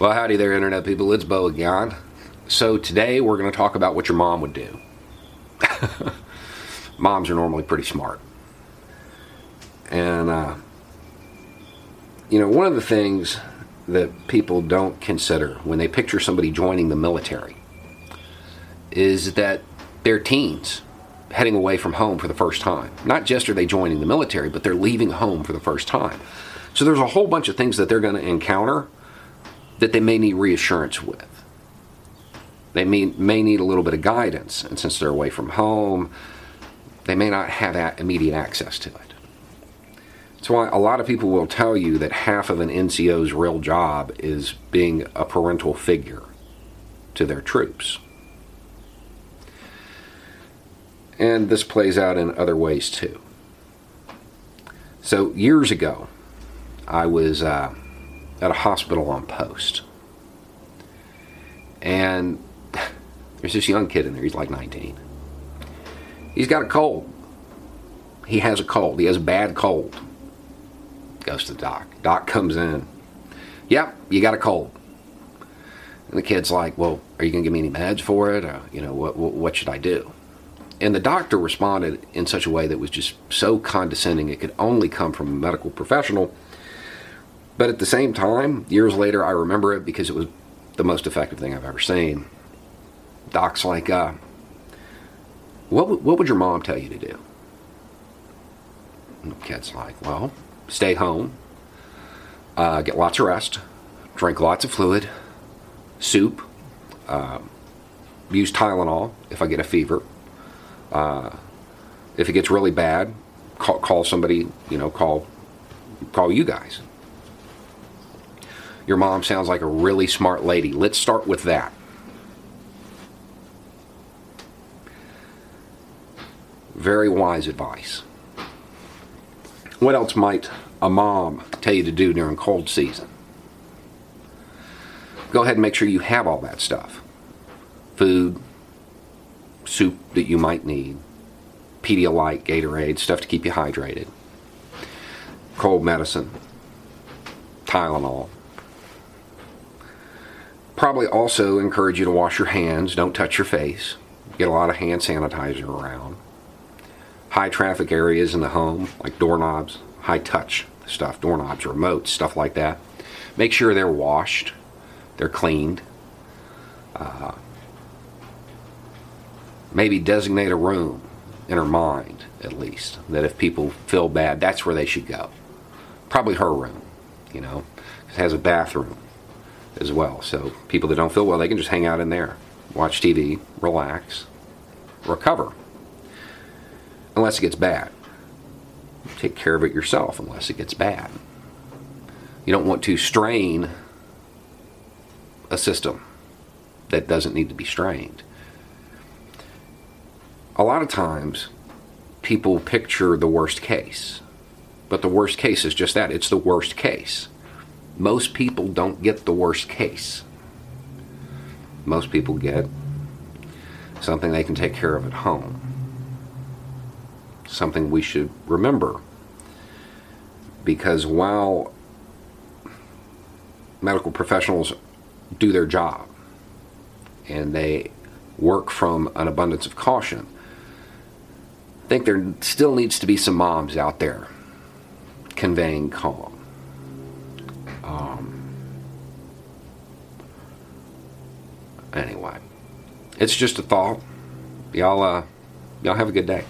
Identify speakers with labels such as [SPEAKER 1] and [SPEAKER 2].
[SPEAKER 1] Well, howdy there, Internet people. It's Bo again. So, today we're going to talk about what your mom would do. Moms are normally pretty smart. And, uh, you know, one of the things that people don't consider when they picture somebody joining the military is that they're teens heading away from home for the first time. Not just are they joining the military, but they're leaving home for the first time. So there's a whole bunch of things that they're going to encounter that they may need reassurance with. They may, may need a little bit of guidance, and since they're away from home, they may not have that immediate access to it. That's why a lot of people will tell you that half of an NCO's real job is being a parental figure to their troops. And this plays out in other ways too. So, years ago, I was uh, at a hospital on post. And there's this young kid in there, he's like 19. He's got a cold. He has a cold. He has a bad cold. Goes to the doc. Doc comes in. Yep, you got a cold. And the kid's like, "Well, are you going to give me any meds for it? Or, you know, what, what, what should I do?" And the doctor responded in such a way that was just so condescending it could only come from a medical professional. But at the same time, years later, I remember it because it was the most effective thing I've ever seen. Doc's like, uh, what, w- what would your mom tell you to do? And the kid's like, well, stay home, uh, get lots of rest, drink lots of fluid, soup, uh, use Tylenol if I get a fever, uh, if it gets really bad, call, call somebody, you know, call call you guys. Your mom sounds like a really smart lady. Let's start with that. Very wise advice. What else might a mom tell you to do during cold season? Go ahead and make sure you have all that stuff food, soup that you might need, Pedialyte, Gatorade, stuff to keep you hydrated, cold medicine, Tylenol. Probably also encourage you to wash your hands, don't touch your face, get a lot of hand sanitizer around. High traffic areas in the home, like doorknobs, high touch stuff, doorknobs, remotes, stuff like that. Make sure they're washed, they're cleaned. Uh, maybe designate a room in her mind, at least, that if people feel bad, that's where they should go. Probably her room, you know. It has a bathroom as well. So people that don't feel well, they can just hang out in there, watch TV, relax, recover. Unless it gets bad. Take care of it yourself unless it gets bad. You don't want to strain a system that doesn't need to be strained a lot of times people picture the worst case. But the worst case is just that it's the worst case. Most people don't get the worst case. Most people get something they can take care of at home. Something we should remember. Because while medical professionals do their job and they work from an abundance of caution, I think there still needs to be some moms out there conveying calm. Anyway, it's just a thought. Y'all, uh, y'all have a good day.